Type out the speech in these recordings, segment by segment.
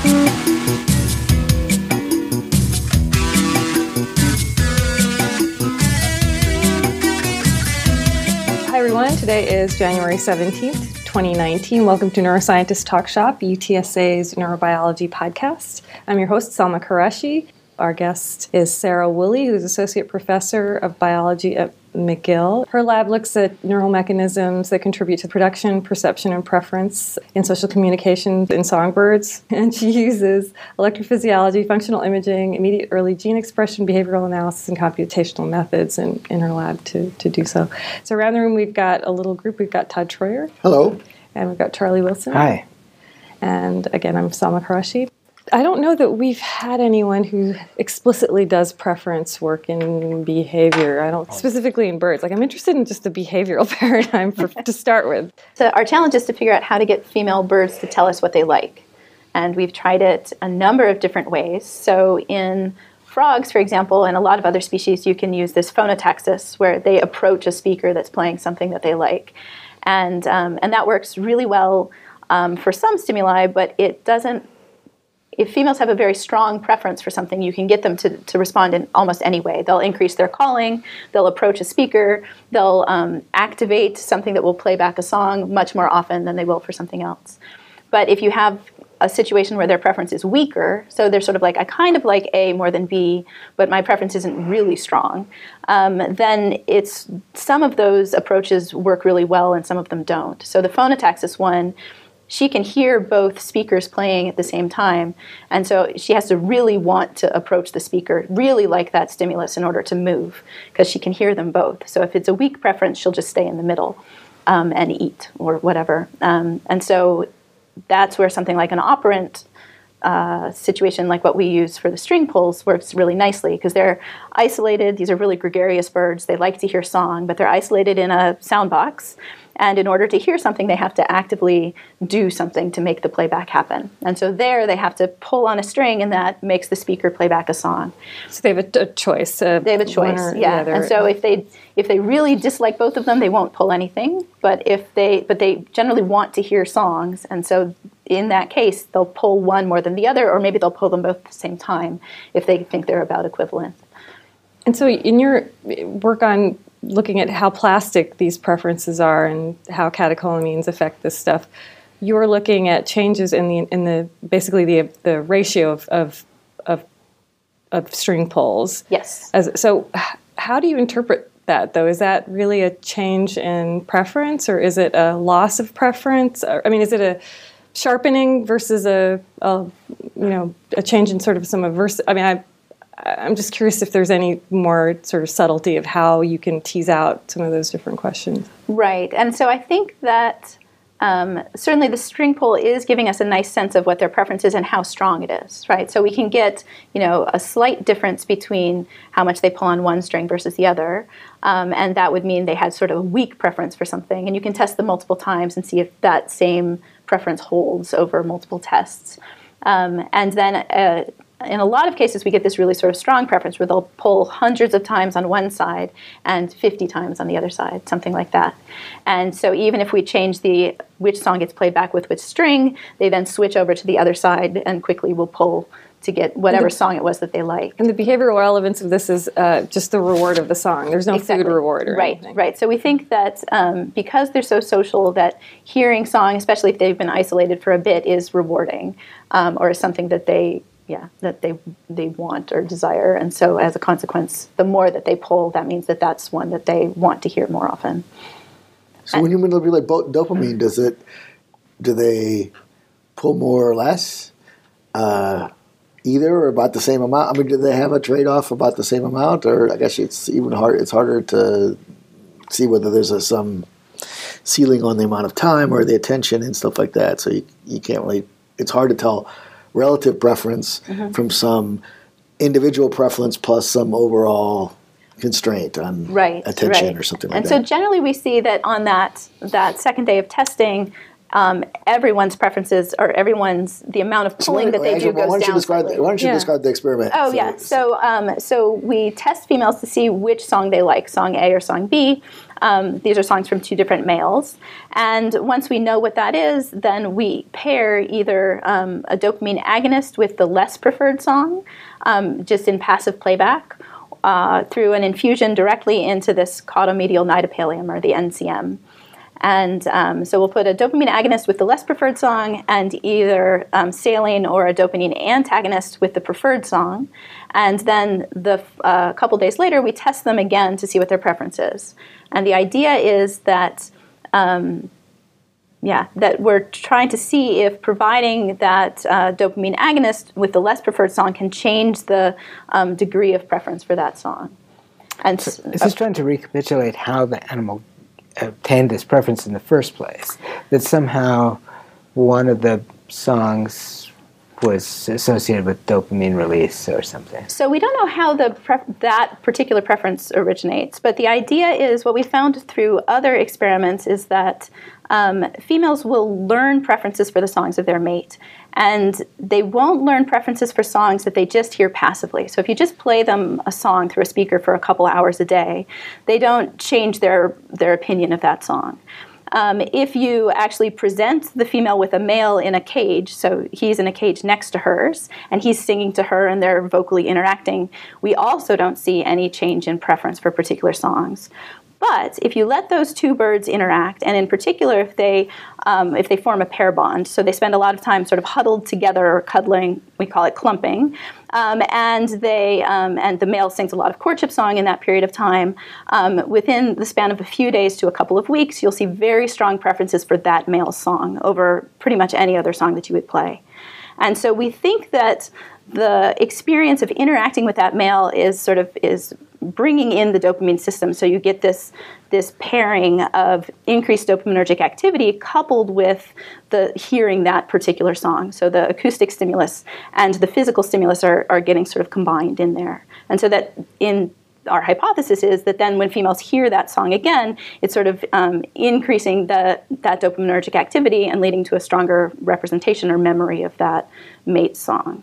Hi, everyone. Today is January 17th, 2019. Welcome to Neuroscientist Talk Shop, UTSA's neurobiology podcast. I'm your host, Salma Qureshi. Our guest is Sarah Woolley, who's Associate Professor of Biology at McGill. Her lab looks at neural mechanisms that contribute to production, perception, and preference in social communication in songbirds. And she uses electrophysiology, functional imaging, immediate early gene expression, behavioral analysis, and computational methods in, in her lab to, to do so. So around the room, we've got a little group. We've got Todd Troyer. Hello. And we've got Charlie Wilson. Hi. And again, I'm Salma Qureshi. I don't know that we've had anyone who explicitly does preference work in behavior. I don't specifically in birds. Like I'm interested in just the behavioral paradigm for, to start with. So our challenge is to figure out how to get female birds to tell us what they like, and we've tried it a number of different ways. So in frogs, for example, and a lot of other species, you can use this phonotaxis, where they approach a speaker that's playing something that they like, and um, and that works really well um, for some stimuli, but it doesn't if females have a very strong preference for something, you can get them to, to respond in almost any way. They'll increase their calling, they'll approach a speaker, they'll um, activate something that will play back a song much more often than they will for something else. But if you have a situation where their preference is weaker, so they're sort of like, I kind of like A more than B, but my preference isn't really strong, um, then it's some of those approaches work really well and some of them don't. So the phonotaxis one she can hear both speakers playing at the same time. And so she has to really want to approach the speaker, really like that stimulus in order to move, because she can hear them both. So if it's a weak preference, she'll just stay in the middle um, and eat or whatever. Um, and so that's where something like an operant uh, situation like what we use for the string pulls works really nicely because they're isolated. These are really gregarious birds. They like to hear song, but they're isolated in a sound box. And in order to hear something, they have to actively do something to make the playback happen. And so there, they have to pull on a string, and that makes the speaker play back a song. So they have a, a choice. Uh, they have a choice, yeah. And so if they if they really dislike both of them, they won't pull anything. But if they but they generally want to hear songs, and so in that case, they'll pull one more than the other, or maybe they'll pull them both at the same time if they think they're about equivalent. And so, in your work on looking at how plastic these preferences are and how catecholamines affect this stuff, you're looking at changes in the in the basically the the ratio of of of, of string pulls. Yes. As, so, how do you interpret that though? Is that really a change in preference, or is it a loss of preference? I mean, is it a sharpening versus a, a you know a change in sort of some averse? I mean, I I'm just curious if there's any more sort of subtlety of how you can tease out some of those different questions. Right. And so I think that um, certainly the string pull is giving us a nice sense of what their preference is and how strong it is, right? So we can get, you know, a slight difference between how much they pull on one string versus the other. Um, and that would mean they had sort of a weak preference for something. And you can test them multiple times and see if that same preference holds over multiple tests. Um, and then uh, in a lot of cases, we get this really sort of strong preference where they'll pull hundreds of times on one side and 50 times on the other side, something like that. And so even if we change the which song gets played back with which string, they then switch over to the other side and quickly will pull to get whatever the, song it was that they like. And the behavioral relevance of this is uh, just the reward of the song. There's no exactly. food reward or right, anything. Right, So we think that um, because they're so social, that hearing song, especially if they've been isolated for a bit, is rewarding um, or is something that they yeah that they they want or desire. And so as a consequence the more that they pull that means that that's one that they want to hear more often. So and, when you manipulate dopamine does it do they pull more or less uh, either or about the same amount? I mean do they have a trade-off about the same amount? Or i guess it's even hard it's harder to see whether there's a, some ceiling on the amount of time or the attention and stuff like that. So you, you can't really it's hard to tell relative preference mm-hmm. from some individual preference plus some overall constraint on right, attention right. or something like and that. And so generally we see that on that that second day of testing, um, everyone's preferences or everyone's the amount of pulling that they Actually, do goes why don't down. you describe? The, why don't you Yeah. describe the experiment? Oh yeah. So um, so we test females to see which song they like, song A or song B. Um, these are songs from two different males, and once we know what that is, then we pair either um, a dopamine agonist with the less preferred song, um, just in passive playback, uh, through an infusion directly into this caudomedial nidopallium or the NCM. And um, so we'll put a dopamine agonist with the less preferred song and either um, saline or a dopamine antagonist with the preferred song. And then the uh, couple days later, we test them again to see what their preference is. And the idea is that, um, yeah, that we're trying to see if providing that uh, dopamine agonist with the less preferred song can change the um, degree of preference for that song. And s- Is this trying to recapitulate how the animal obtained this preference in the first place? That somehow one of the songs was associated with dopamine release or something. So we don't know how the that particular preference originates, but the idea is what we found through other experiments is that um, females will learn preferences for the songs of their mate, and they won't learn preferences for songs that they just hear passively. So if you just play them a song through a speaker for a couple hours a day, they don't change their their opinion of that song. Um, if you actually present the female with a male in a cage, so he's in a cage next to hers, and he's singing to her and they're vocally interacting, we also don't see any change in preference for particular songs. But if you let those two birds interact, and in particular if they um, if they form a pair bond, so they spend a lot of time sort of huddled together or cuddling, we call it clumping, um, and they um, and the male sings a lot of courtship song in that period of time. Um, within the span of a few days to a couple of weeks, you'll see very strong preferences for that male's song over pretty much any other song that you would play. And so we think that the experience of interacting with that male is sort of is bringing in the dopamine system. So you get this this pairing of increased dopaminergic activity coupled with the hearing that particular song. So the acoustic stimulus and the physical stimulus are, are getting sort of combined in there. And so that in our hypothesis is that then when females hear that song again, it's sort of um, increasing the, that dopaminergic activity and leading to a stronger representation or memory of that mate song.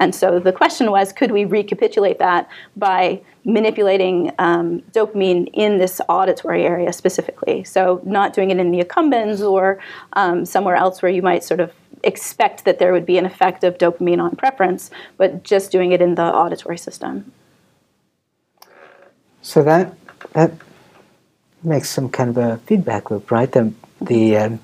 And so the question was could we recapitulate that by manipulating um, dopamine in this auditory area specifically? So, not doing it in the accumbens or um, somewhere else where you might sort of expect that there would be an effect of dopamine on preference, but just doing it in the auditory system. So that that makes some kind of a feedback loop, right? The the um,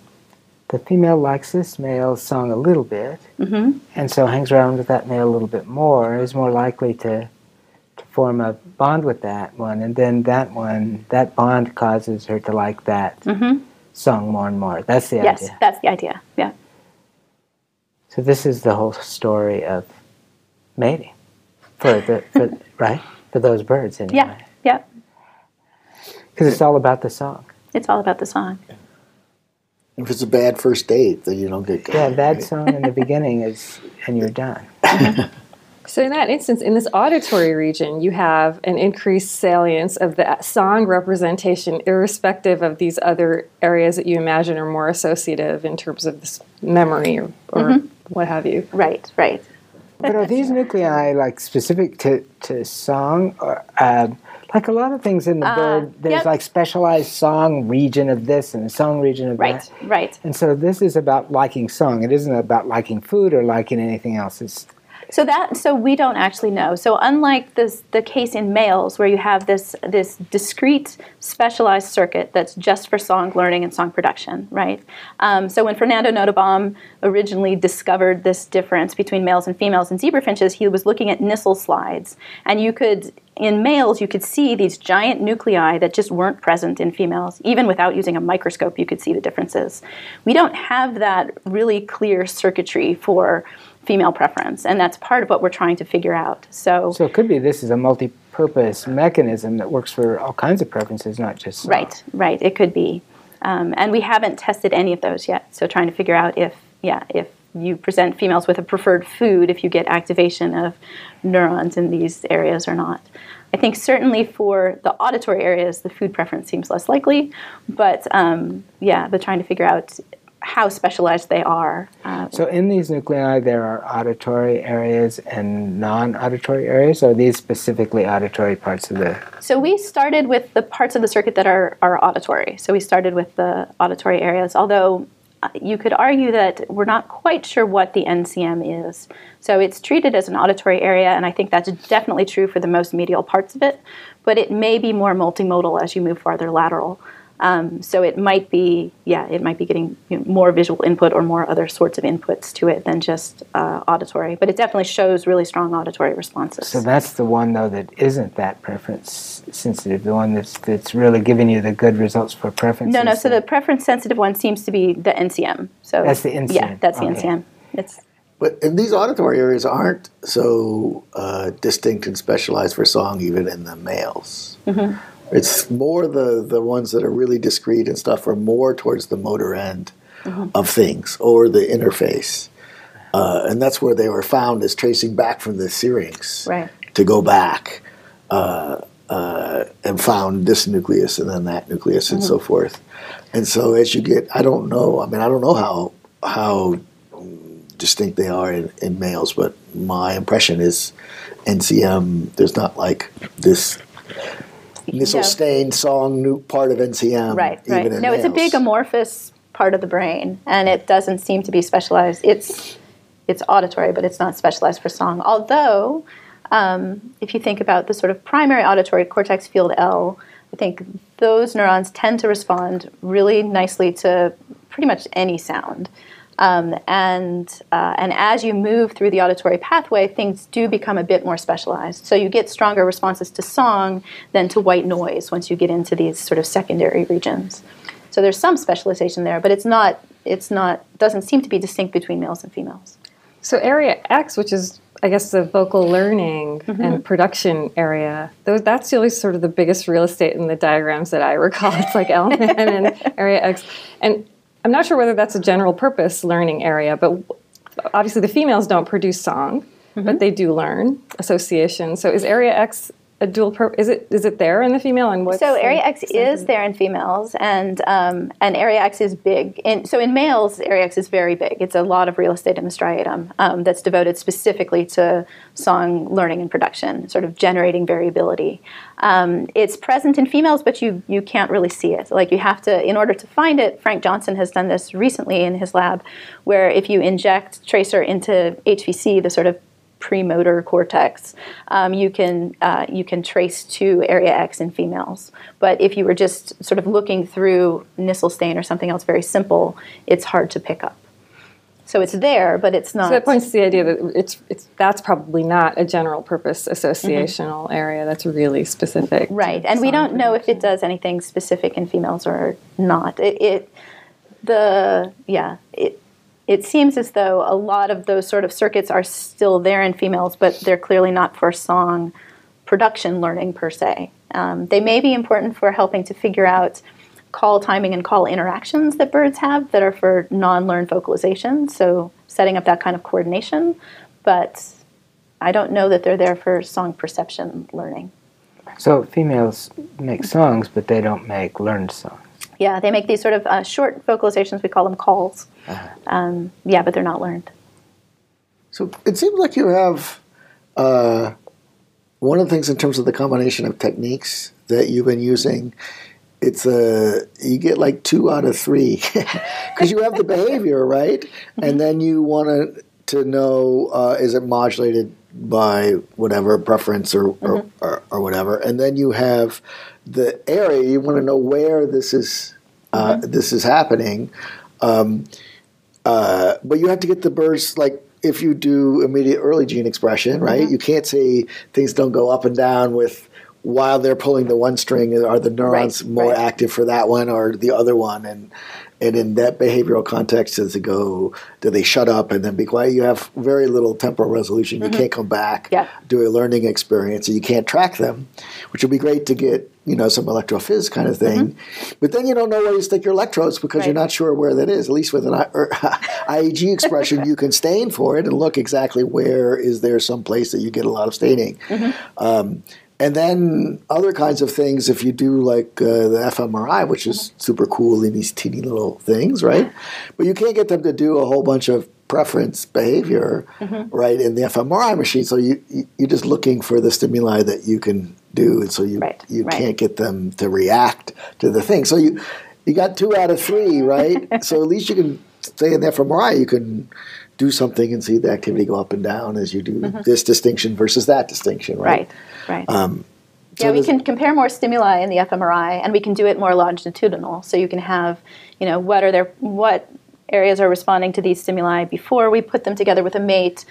the female likes this male song a little bit, Mm-hmm. and so hangs around with that male a little bit more. Is more likely to to form a bond with that one, and then that one that bond causes her to like that Mm-hmm. song more and more. That's the Yes, idea. Yes, that's the idea. Yeah. So this is the whole story of mating for the for, right for those birds anyway. Yeah. Yeah. Because it's all about the song. It's all about the song. If it's a bad first date, then you don't get going. Yeah, bad right? song in the beginning is, and you're done. So in that instance, in this auditory region, you have an increased salience of the song representation, irrespective of these other areas that you imagine are more associative in terms of this memory or, or what have you. Right, right. But are these nuclei like specific to, to song? Or, um, like a lot of things in the bird, there's Uh, yep. like specialized song region of this and a song region of that. Right, right. And so this is about liking song. It isn't about liking food or liking anything else. It's So that so we don't actually know. So unlike this the case in males where you have this this discrete specialized circuit that's just for song learning and song production, right? Um, so when Fernando Nottebohm originally discovered this difference between males and females in zebra finches, he was looking at Nissl slides, and you could in males you could see these giant nuclei that just weren't present in females. Even without using a microscope, you could see the differences. We don't have that really clear circuitry for female preference, and that's part of what we're trying to figure out. So, so it could be this is a multi-purpose mechanism that works for all kinds of preferences, not just song. right, right, it could be, um, and we haven't tested any of those yet. So, trying to figure out if, yeah, if you present females with a preferred food, if you get activation of neurons in these areas or not. I think certainly for the auditory areas, the food preference seems less likely, but um, yeah, but trying to figure out how specialized they are. Uh, So in these nuclei, there are auditory areas and non-auditory areas. Are these specifically auditory parts of the? So we started with the parts of the circuit that are, are auditory. So we started with the auditory areas, although uh, you could argue that we're not quite sure what the NCM is. So it's treated as an auditory area, and I think that's definitely true for the most medial parts of it, but it may be more multimodal as you move farther lateral. Um, so it might be, yeah, it might be getting you know, more visual input or more other sorts of inputs to it than just uh, auditory. But it definitely shows really strong auditory responses. So that's the one though that isn't that preference sensitive. The one that's that's really giving you the good results for preference. No, no. So the preference sensitive one seems to be the NCM. So That's the NCM, Yeah, that's the. NCM. It's But and these auditory areas aren't so uh, distinct and specialized for song, even in the males. Mm-hmm. It's more the the ones that are really discrete and stuff are more towards the motor end Mm-hmm. of things or the interface, uh, and that's where they were found as tracing back from the syrinx right. to go back. Uh, uh, and found this nucleus and then that nucleus and Mm-hmm. so forth. And so as you get, I don't know. I mean, I don't know how how distinct they are in, in males, but my impression is NCM. There's not like this Nissl stained song part of NCM. Right. even Right. No, it's a big amorphous part of the brain, and it doesn't seem to be specialized. It's it's auditory, but it's not specialized for song. Although, um, if you think about the sort of primary auditory cortex field L, I think those neurons tend to respond really nicely to pretty much any sound. Um, and uh, and as you move through the auditory pathway, things do become a bit more specialized. So you get stronger responses to song than to white noise once you get into these sort of secondary regions. So there's some specialization there, but it's not it's not doesn't seem to be distinct between males and females. So area X, which is I guess the vocal learning Mm-hmm. and production area, those, that's really sort of the biggest real estate in the diagrams that I recall. It's like LMAN and area X, and I'm not sure whether that's a general purpose learning area, but obviously the females don't produce song, Mm-hmm. but they do learn association. So is area X a dual purpose? Is it is it there in the female and what? So area X is there in females, and um, and area X is big. In, so in males, area X is very big. It's a lot of real estate in the striatum um, that's devoted specifically to song learning and production, sort of generating variability. Um, it's present in females, but you you can't really see it. Like you have to, in order to find it. Frank Johnson has done this recently in his lab, where if you inject tracer into HVC, the sort of premotor cortex, um, you can uh, you can trace to area X in females. But if you were just sort of looking through Nissl stain or something else very simple, it's hard to pick up. So it's there, but it's not. So that points to the idea that it's it's that's probably not a general purpose associational area. That's really specific. Right, and we don't know if it does anything specific in females or not. It, it the yeah it it seems as though a lot of those sort of circuits are still there in females, but they're clearly not for song production learning per se. Um, they may be important for helping to figure out call timing and call interactions that birds have that are for non-learned vocalization. So setting up that kind of coordination, but I don't know that they're there for song perception learning. So females make songs, but they don't make learned songs. Yeah, they make these sort of uh, short vocalizations. We call them calls. Um, yeah, but they're not learned. So it seems like you have uh, one of the things in terms of the combination of techniques that you've been using. It's a you get like two out of three because you have the behavior right, and then you want to to know uh, is it modulated by whatever preference or, or, or, or whatever, and then you have the area you want to know where this is uh, this is happening. Um, uh, but you have to get the birds like if you do immediate early gene expression, right? You can't say things don't go up and down with while they're pulling the one string. Are the neurons Right, more right. active for that one or the other one? And and in that behavioral context, does it go? Do they shut up and then be quiet? You have very little temporal resolution. You mm-hmm. can't come back, Yeah. do a learning experience, and you can't track them, which would be great to get. You know, some electrophys kind of thing, mm-hmm. but then you don't know where you stick your electrodes because you're not sure where that is. At least with an IEG er, expression, you can stain for it and look exactly where is there some place that you get a lot of staining. Mm-hmm. Um, and then other kinds of things, if you do like uh, the fMRI, which is super cool in these teeny little things, right? But you can't get them to do a whole bunch of preference behavior, Mm-hmm. right, in the fMRI machine. So you, you you're just looking for the stimuli that you can do, and so you Right, you right. can't get them to react to the thing. So you you got two out of three, right? so at least you can say in the fMRI you can do something and see the activity go up and down as you do this distinction versus that distinction, right? Mm-hmm. Right, right. Um, so yeah, we can compare more stimuli in the fMRI, and we can do it more longitudinal. So you can have, you know, what are their what areas are responding to these stimuli before we put them together with a mate,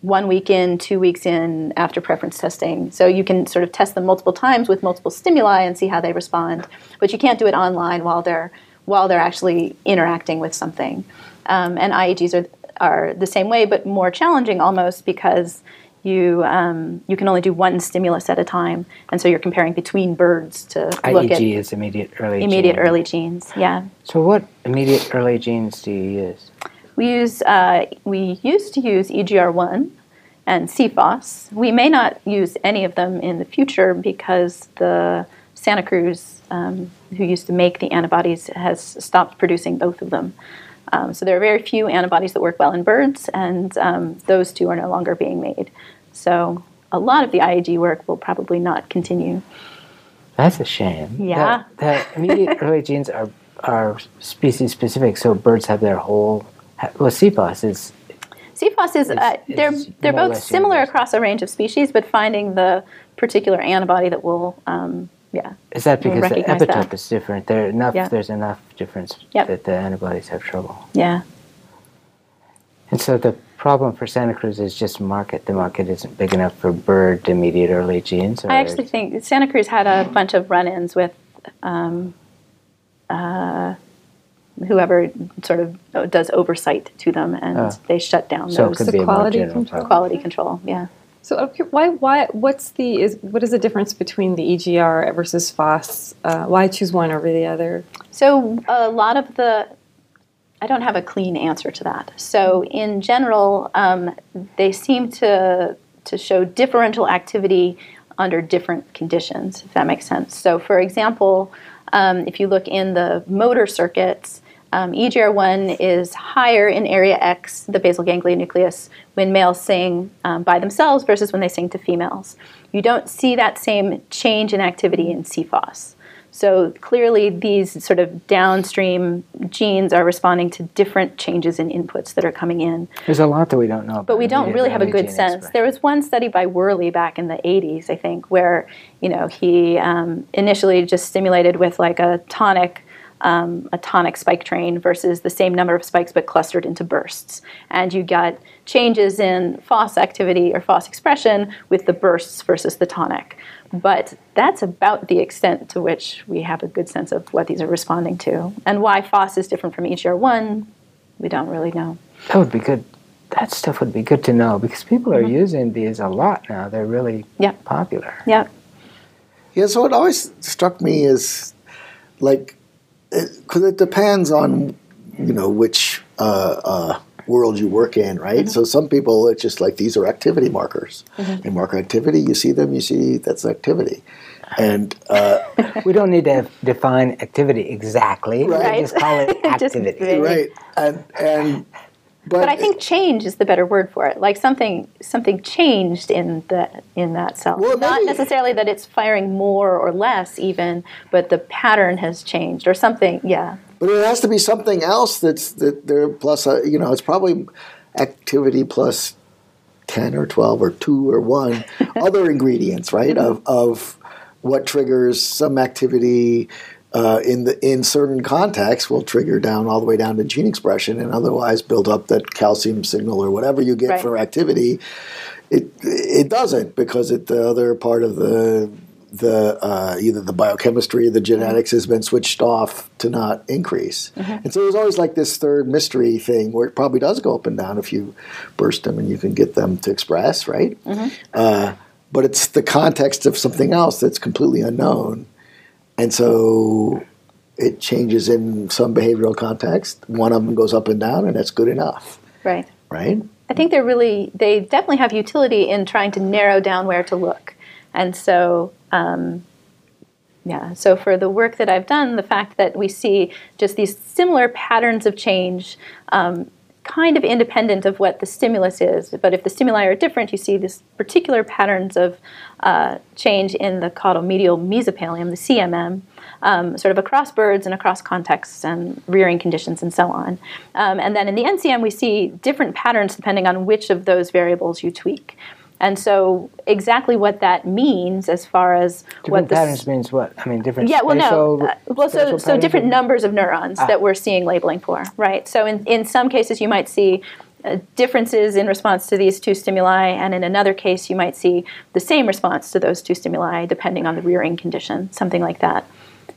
one week in, two weeks in, after preference testing. So you can sort of test them multiple times with multiple stimuli and see how they respond. But you can't do it online while they're while they're actually interacting with something. Um, and IEGs are are the same way, but more challenging almost because you um, you can only do one stimulus at a time, and so you're comparing between birds to look at is immediate early. Genes. Immediate gene. early genes. Yeah, So what immediate early genes do you use? we use uh, we used to use EGR1 and CFOS. We may not use any of them in the future because the Santa Cruz, um, who used to make the antibodies, has stopped producing both of them. Um, so there are very few antibodies that work well in birds, and um, those two are no longer being made. So a lot of the IEG work will probably not continue. That's a shame. Yeah. That, the immediate early genes are are species specific, so birds have their whole. Well, CFOS is CFOS is uh, It's- they're it's they're both similar across a range of species, but finding the particular antibody that will, um, yeah, is that because the epitope that. is different? There enough. Yeah. There's enough difference Yep. that the antibodies have trouble. yeah, And so the problem for Santa Cruz is just market. The market isn't big enough for bird immediate early genes. Or I actually think Santa Cruz had a bunch of run-ins with um, uh, whoever sort of does oversight to them, and Oh. they shut down so it those could The be a quality control? quality control. Yeah. So why why what's the is what is the difference between the EGR versus FOS? Uh, why choose one over the other? So a lot of the, I don't have a clean answer to that. So in general, um, they seem to to show differential activity under different conditions, if that makes sense. So for example, um, if you look in the motor circuits, um, EGR1 is higher in area X, the basal ganglia nucleus, when males sing um, by themselves versus when they sing to females. You don't see that same change in activity in CFOS. So clearly, these sort of downstream genes are responding to different changes in inputs that are coming in. There's a lot that we don't know. About But we don't really have a good sense. expression. There was one study by Worley back in the 80s, I think, where you know he um, initially just stimulated with like a tonic. Um, a tonic spike train versus the same number of spikes but clustered into bursts. And you got changes in FOS activity or FOS expression with the bursts versus the tonic. But that's about the extent to which we have a good sense of what these are responding to. And why FOS is different from EGR1, we don't really know. That would be good. That stuff would be good to know because people Mm-hmm. are using these a lot now. They're really Yeah. popular. Yeah. Yeah, so it always struck me as like because it, depends on you know which uh, uh, world you work in, right? Mm-hmm. So some people it's just like these are activity markers. They mark activity. You see them, you see that's activity, and uh, We don't need to define activity exactly. We Right. just call it activity. very- right and and but, But I think change is the better word for it. Like something something changed in the in that cell. Well, Not maybe- necessarily that it's firing more or less even, but the pattern has changed or something. Yeah. But it has to be something else that's that there plus uh, you know it's probably activity plus ten or twelve or two or one other ingredients right of of what triggers some activity uh, in the in certain contexts will trigger down all the way down to gene expression and otherwise build up that calcium signal or whatever you get Right. for activity. It it doesn't because it the other part of the the uh, either the biochemistry or the genetics has been switched off to not increase, and so there's always like this third mystery thing where it probably does go up and down if you burst them and you can get them to express, right? Uh, but it's the context of something else that's completely unknown, and so it changes in some behavioral context. One of them goes up and down, and that's good enough, Right. right? I think they're really they definitely have utility in trying to narrow down where to look. And so, um, yeah, so for the work that I've done, the fact that we see just these similar patterns of change, um, kind of independent of what the stimulus is, but if the stimuli are different, you see this particular patterns of uh, change in the caudal medial mesopallium, the CMM, um, sort of across birds and across contexts and rearing conditions and so on. Um, and then in the NCM, we see different patterns depending on which of those variables you tweak. And so, exactly what that means, as far as Different what the patterns means what? I mean, different. yeah, well, no. Uh, well, so so different or- numbers of neurons that we're seeing labeling for, right? So in in some cases, you might see uh, differences in response to these two stimuli, and in another case, you might see the same response to those two stimuli, depending on the rearing condition, something like that.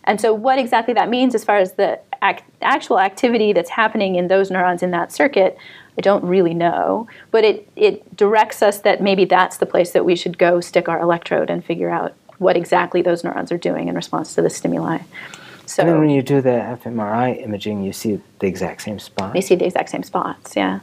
And so, what exactly that means as far as the ac- actual activity that's happening in those neurons in that circuit, I don't really know. But it, it directs us that maybe that's the place that we should go stick our electrode and figure out what exactly those neurons are doing in response to the stimuli. So And then when you do the fMRI imaging, you see the exact same spot. we see the exact same spots, yeah.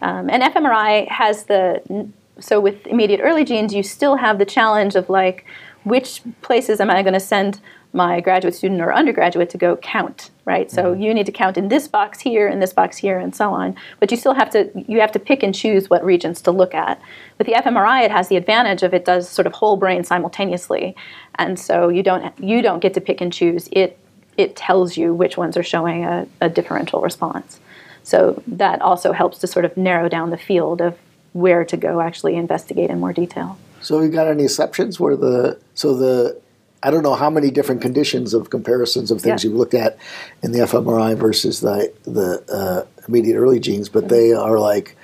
Um, and fMRI has the so with immediate early genes, you still have the challenge of like which places am I going to send my graduate student or undergraduate to go count, right? So mm-hmm. you need to count in this box here, in this box here, and so on. But you still have to you have to pick and choose what regions to look at. With the fMRI, it has the advantage of it does sort of whole brain simultaneously, and so you don't you don't get to pick and choose. It it tells you which ones are showing a, a differential response. So that also helps to sort of narrow down the field of where to go actually investigate in more detail. So you got any exceptions where the so the I don't know how many different conditions of comparisons of things Yeah. you've looked at in the fMRI versus the the uh, immediate early genes, but they are like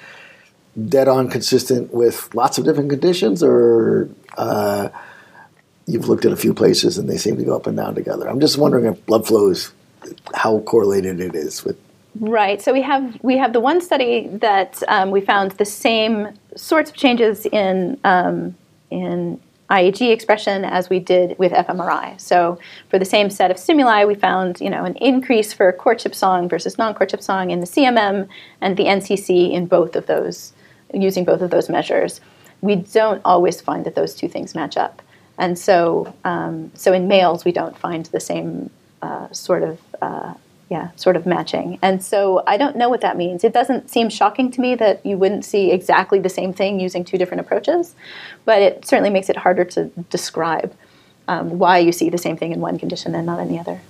dead on consistent with lots of different conditions, or uh, you've looked at a few places and they seem to go up and down together. I'm just wondering if blood flow is how correlated it is with. Right. So we have we have the one study that um, we found the same sorts of changes in um, in IEG expression as we did with fMRI. So for the same set of stimuli, we found you know an increase for courtship song versus non-courtship song in the CMM and the NCC in both of those using both of those measures. We don't always find that those two things match up, and so um, so in males we don't find the same uh, sort of uh, yeah, sort of matching. And so I don't know what that means. It doesn't seem shocking to me that you wouldn't see exactly the same thing using two different approaches, but it certainly makes it harder to describe um, why you see the same thing in one condition and not in the other.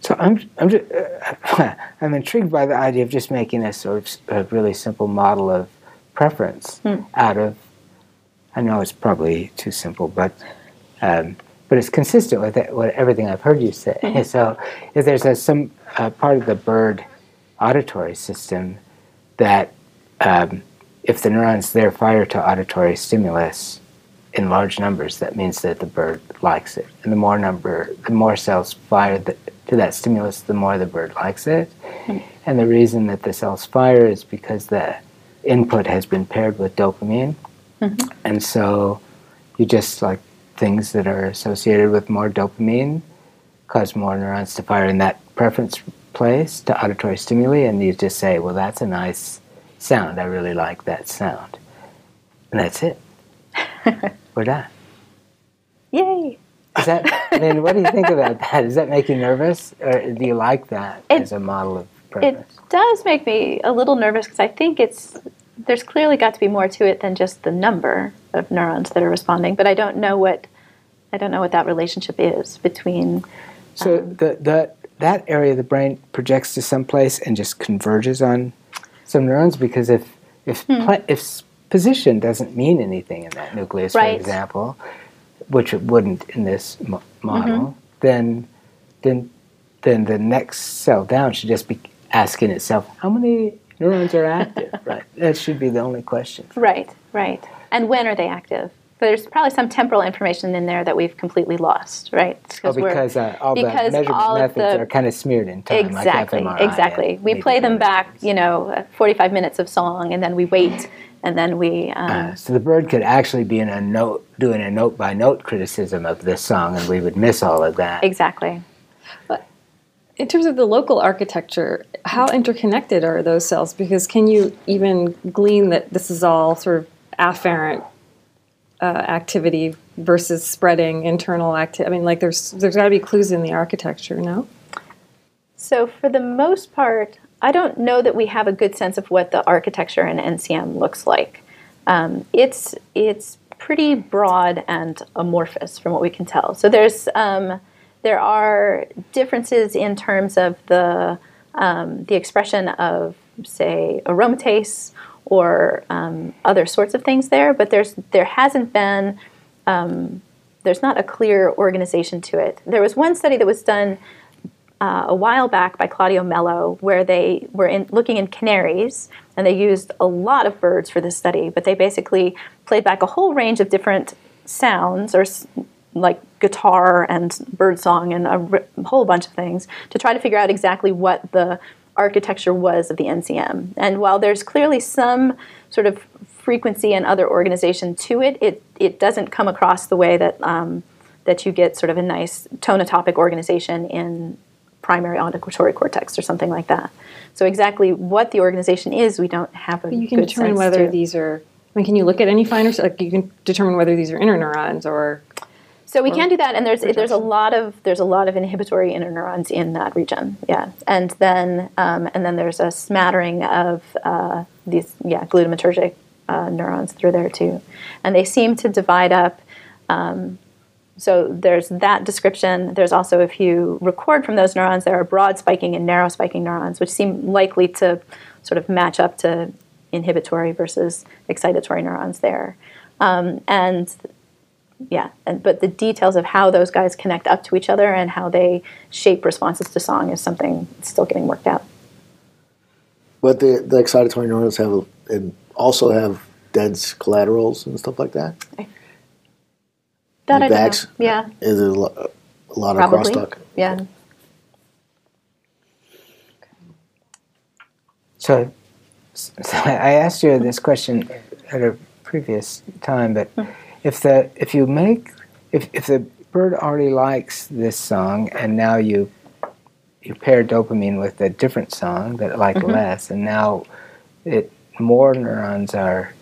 So I'm I'm just, uh, I'm intrigued by the idea of just making a sort of a really simple model of preference out of. I know it's probably too simple, but um, but it's consistent with it, what everything I've heard you say. So if there's a, some uh, part of the bird auditory system that um, if the neurons there fire to auditory stimulus in large numbers, that means that the bird likes it. And the more number, the more cells fire th- to that stimulus, the more the bird likes it. And the reason that the cells fire is because the input has been paired with dopamine. And so you just like things that are associated with more dopamine cause more neurons to fire in that preference place to auditory stimuli, and you just say, well, that's a nice sound. I really like that sound. And that's it. We're done. Yay! Is that, I mean, what do you think about that? Does that make you nervous? Or do you like that It- as a model of preference? It does make me a little nervous because I think it's there's clearly got to be more to it than just the number of neurons that are responding, but I don't know what I don't know what that relationship is between So the, the, that area of the brain projects to some place and just converges on some neurons because if if Hmm. pla- if position doesn't mean anything in that nucleus, Right. for example, which it wouldn't in this mo- model, Mm-hmm. then then then the next cell down should just be asking itself how many neurons are active. right, that should be the only question. Right, right. And when are they active? There's probably some temporal information in there that we've completely lost, right? Oh, because uh, all the because measurement all methods the- are kind of smeared in time. exactly, like fMRI exactly. We play them back, things. you know, uh, 45 minutes of song, and then we wait, and then we. Um, Uh, so the bird could actually be in a note, doing a note by note criticism of this song, and we would miss all of that. exactly. In terms of the local architecture, how interconnected are those cells? Because can you even glean that this is all sort of afferent uh, activity versus spreading internal activity? I mean, like there's there's got to be clues in the architecture, no? So for the most part, I don't know that we have a good sense of what the architecture in NCM looks like. Um, it's it's pretty broad and amorphous from what we can tell. So there's um, there are differences in terms of the um, the expression of say aromatase or um, other sorts of things there, but there's there hasn't been um, there's not a clear organization to it. There was one study that was done uh, a while back by Claudio Mello, where they were in, looking in canaries, and they used a lot of birds for this study. But they basically played back a whole range of different sounds, or like guitar and birdsong and a whole bunch of things, to try to figure out exactly what the architecture was of the NCM. And while there's clearly some sort of frequency and other organization to it, it it doesn't come across the way that. Um, that you get sort of a nice tonotopic organization in primary auditory cortex or something like that. So exactly what the organization is, we don't have a. You can determine whether to. these are. I mean, can you look at any finer? Like you can determine whether these are interneurons or. So we can do that, and there's there's a lot of there's a lot of inhibitory interneurons in that region, yeah, and then um, and then there's a smattering of uh, these yeah glutamatergic uh, neurons through there too, and they seem to divide up um, so there's that description. There's also, if you record from those neurons, there are broad spiking and narrow spiking neurons, which seem likely to sort of match up to inhibitory versus excitatory neurons there. Um, and yeah, and, but the details of how those guys connect up to each other and how they shape responses to song is something still getting worked out. But the, the excitatory neurons have and also have dense collaterals and stuff like that. That I don't know. Yeah. Is it a lot, a lot of crosstalk? Yeah. So, so I asked you this question at a previous time, but hmm. If the if you make if if the bird already likes this song and now you you pair dopamine with a different song that it like mm-hmm. less, and now it more neurons are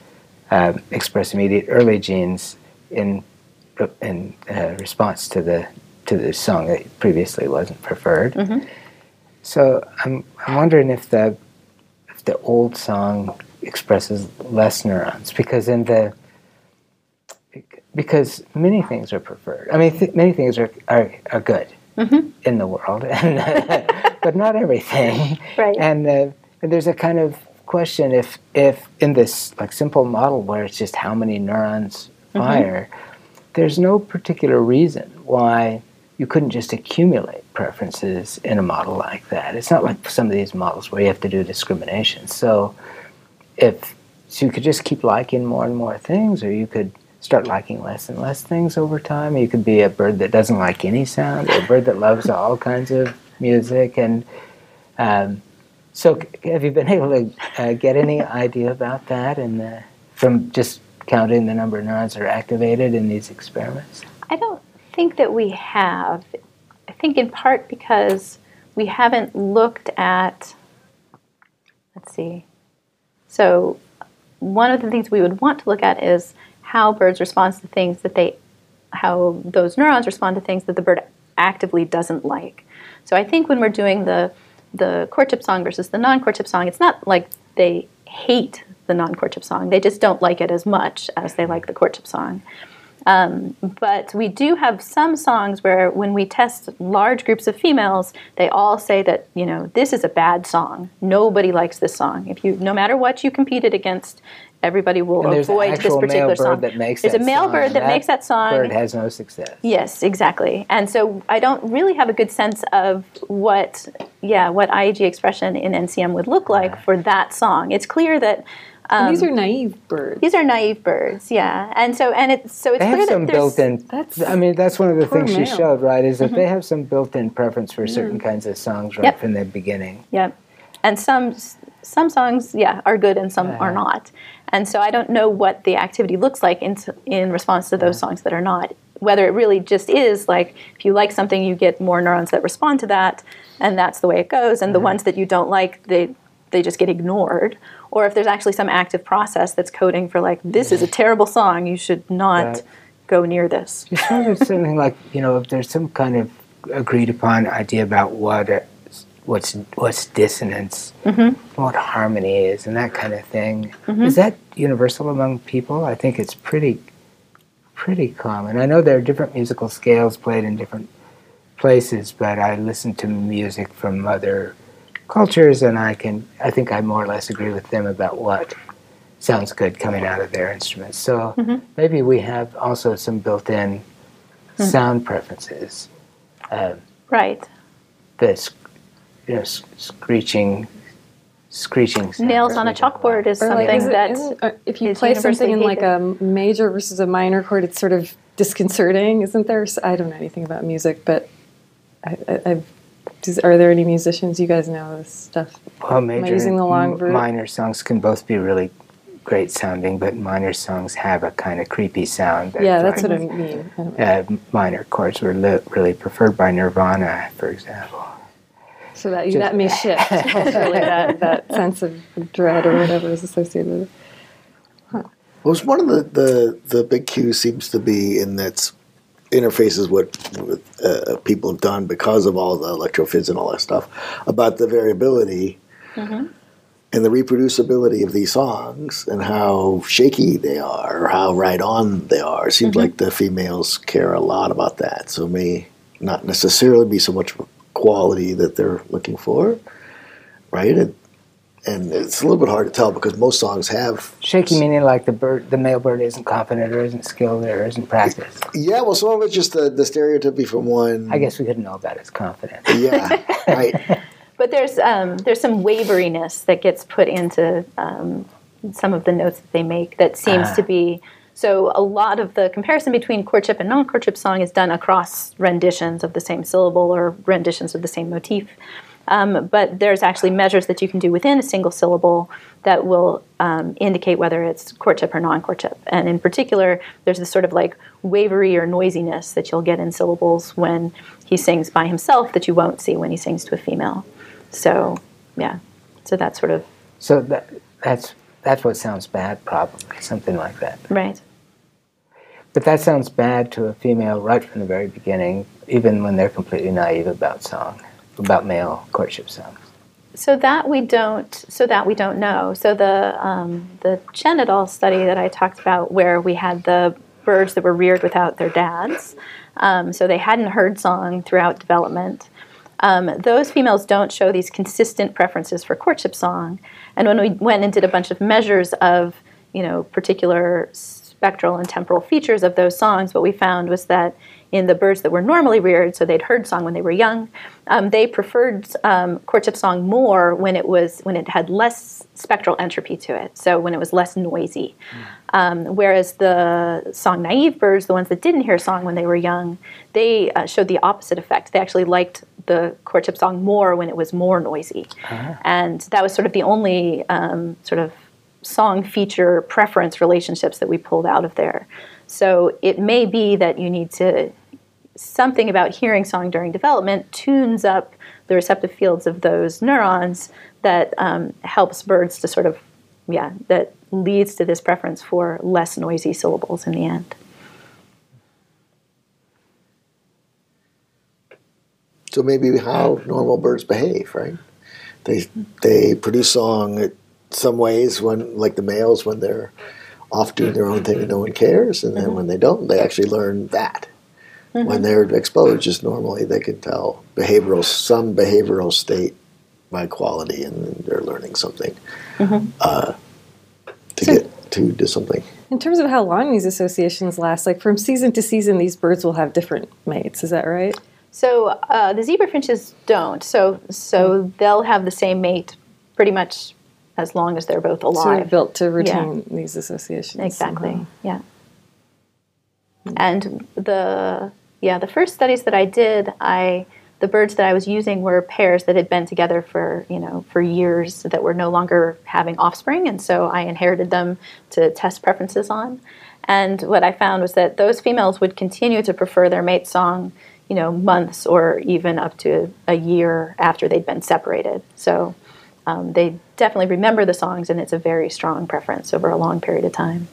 uh, express immediate early genes in in uh, response to the to the song that previously wasn't preferred. Mm-hmm. So I'm I'm wondering if the if the old song expresses less neurons because in the because many things are preferred. I mean, th- many things are are, are good mm-hmm. in the world, and, but not everything. Right. And, uh, and there's a kind of question if if in this like simple model where it's just how many neurons mm-hmm. fire. Mm-hmm there's no particular reason why you couldn't just accumulate preferences in a model like that. It's not like some of these models where you have to do discrimination. So if so you could just keep liking more and more things, or you could start liking less and less things over time. You could be a bird that doesn't like any sound, or a bird that loves all kinds of music. And um, so, have you been able to uh, get any idea about that? And uh, from just counting the number of neurons that are activated in these experiments? I don't think that we have. I think in part because we haven't looked at, let's see. So, one of the things we would want to look at is how birds respond to things that they, how those neurons respond to things that the bird actively doesn't like. So, I think when we're doing the the courtship song versus the non-courtship song, it's not like they hate the non-courtship song. They just don't like it as much as they like the courtship song. Um, but we do have some songs where when we test large groups of females, they all say that, you know, this is a bad song. Nobody likes this song. If you, no matter what you competed against, everybody will avoid this particular song. That makes there's a male song. bird that, that, makes that song. Bird has no success. Yes, exactly. And so I don't really have a good sense of what, yeah, what IEG expression in NCM would look like for that song. It's clear that um, these are naive birds. These are naive birds, yeah. And so, and it's so it's they clear have some that built-in. That's I mean, that's one of the things male. she showed, right? Is that mm-hmm. they have some built-in preference for certain kinds of songs right Yep. from the beginning. Yep. And some some songs, yeah, are good and some are Uh-huh. not. And so I don't know what the activity looks like in in response to those songs that are not. Whether it really just is like if you like something, you get more neurons that respond to that, and that's the way it goes. And the ones that you don't like, they they just get ignored. or if there's actually some active process that's coding for like this is a terrible song, you should not Right. go near this. It's sort of something like you know, if there's some kind of agreed upon idea about what a, what's what's dissonance, mm-hmm. what harmony is, and that kind of thing. Mm-hmm. Is that universal among people? I think it's pretty pretty common. I know there are different musical scales played in different places, but I listen to music from other cultures, and I can I think I more or less agree with them about what sounds good coming out of their instruments. So mm-hmm. maybe we have also some built-in sound preferences. Uh, Right. the sc- you know, screeching, screeching sound Nails on a chalkboard is Or like, something is it- that isn't- uh, if you is play something in universally like a major versus a minor chord, it's sort of disconcerting, isn't there? i don't know anything about music, but I, I, I've, does, are there any musicians you guys know this stuff? Well, major using the long and minor songs can both be really great sounding, but minor songs have a kind of creepy sound. yeah, that's what I mean. I. Uh, minor chords were li- really preferred by Nirvana, for example. So that that may shift. that that sense of dread or whatever is associated with it. Well, it's one of the, the, the big cues seems to be in its interfaces what with, uh, people have done because of all the electrophys and all that stuff about the variability and the reproducibility of these songs and how shaky they are or how right on they are. It seems like the females care a lot about that. So it may not necessarily be so much quality that they're looking for, right? And, and it's a little bit hard to tell because most songs have Shaky meaning like the bird, the male bird isn't confident or isn't skilled or isn't practiced. Yeah, well, some of it's just the, the stereotypy from one. I guess we couldn't know about his confidence. Yeah, right. But there's um, there's some waveriness that gets put into um, some of the notes that they make that seems Ah. to be so. A lot of the comparison between courtship and non-courtship song is done across renditions of the same syllable or renditions of the same motif. Um, but there's actually measures that you can do within a single syllable that will um, indicate whether it's courtship or non-courtship. And in particular, there's this sort of like wavery or noisiness that you'll get in syllables when he sings by himself that you won't see when he sings to a female. So, yeah. So that's sort of So that, that's that's what sounds bad, probably something like that. right. But that sounds bad to a female right from the very beginning, even when they're completely naive about song, about male courtship songs. So that we don't. So that we don't know. So the um, the Chen et al. study that I talked about, where we had the birds that were reared without their dads, um, so they hadn't heard song throughout development. Um, those females don't show these consistent preferences for courtship song. And when we went and did a bunch of measures of, you know, particular spectral and temporal features of those songs, what we found was that in the birds that were normally reared, so they'd heard song when they were young, um, they preferred um, courtship song more when it was when it had less spectral entropy to it, so when it was less noisy. Um, whereas the song naive birds, the ones that didn't hear song when they were young, they uh, showed the opposite effect. They actually liked the courtship song more when it was more noisy, and that was sort of the only um, sort of song feature preference relationships that we pulled out of there. So it may be that you need to something about hearing song during development tunes up the receptive fields of those neurons that um, helps birds to sort of yeah that leads to this preference for less noisy syllables in the end. So maybe how normal birds behave, right? They they produce song in some ways when, like the males, when they're off doing their own thing and no one cares, and then mm-hmm. when they don't, they actually learn that. Mm-hmm. When they're exposed, just normally they can tell behavioral some behavioral state by quality, and they're learning something mm-hmm. uh, to So- get to do something. In terms of how long these associations last, like from season to season, these birds will have different mates. Is that right? So uh, the zebra finches don't. So so hmm. they'll have the same mate pretty much as long as they're both So they're alive. built to retain these associations. Uh-huh. Exactly. somehow. Yeah. Hmm. And the yeah the first studies that I did, I the birds that I was using were pairs that had been together for you know for years that were no longer having offspring, and so I inherited them to test preferences on. And what I found was that those females would continue to prefer their mate song, you know, months or even up to a year after they'd been separated. So um, they definitely remember the songs, and it's a very strong preference over a long period of time.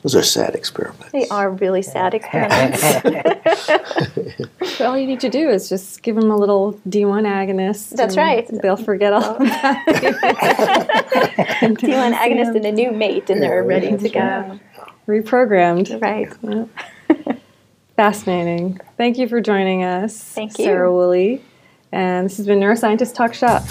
Those are sad experiments. They are really sad experiments. So all you need to do is just give them a little D1 agonist. That's right. They'll forget all about it. D1 agonist and a new mate, and they're ready to go. Reprogrammed. Right. Fascinating. Thank you for joining us. Thank you. Sarah Woolley. And this has been Neuroscientist Talk Shop.